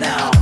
now.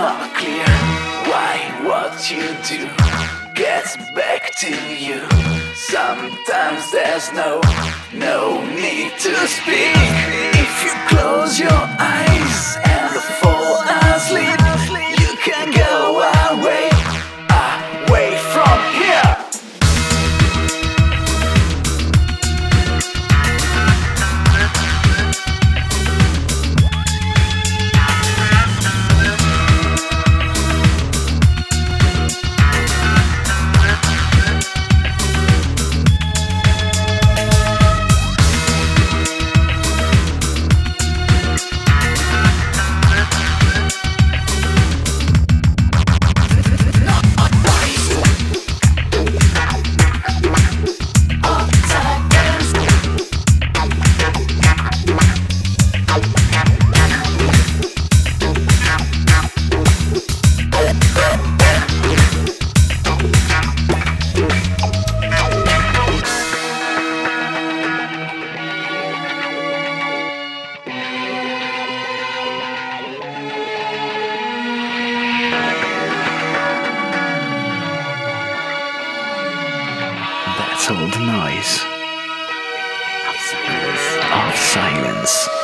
not clear why what you do gets back to you. Sometimes there's no no need to speak if you close your muffled noise of silence. Of silence.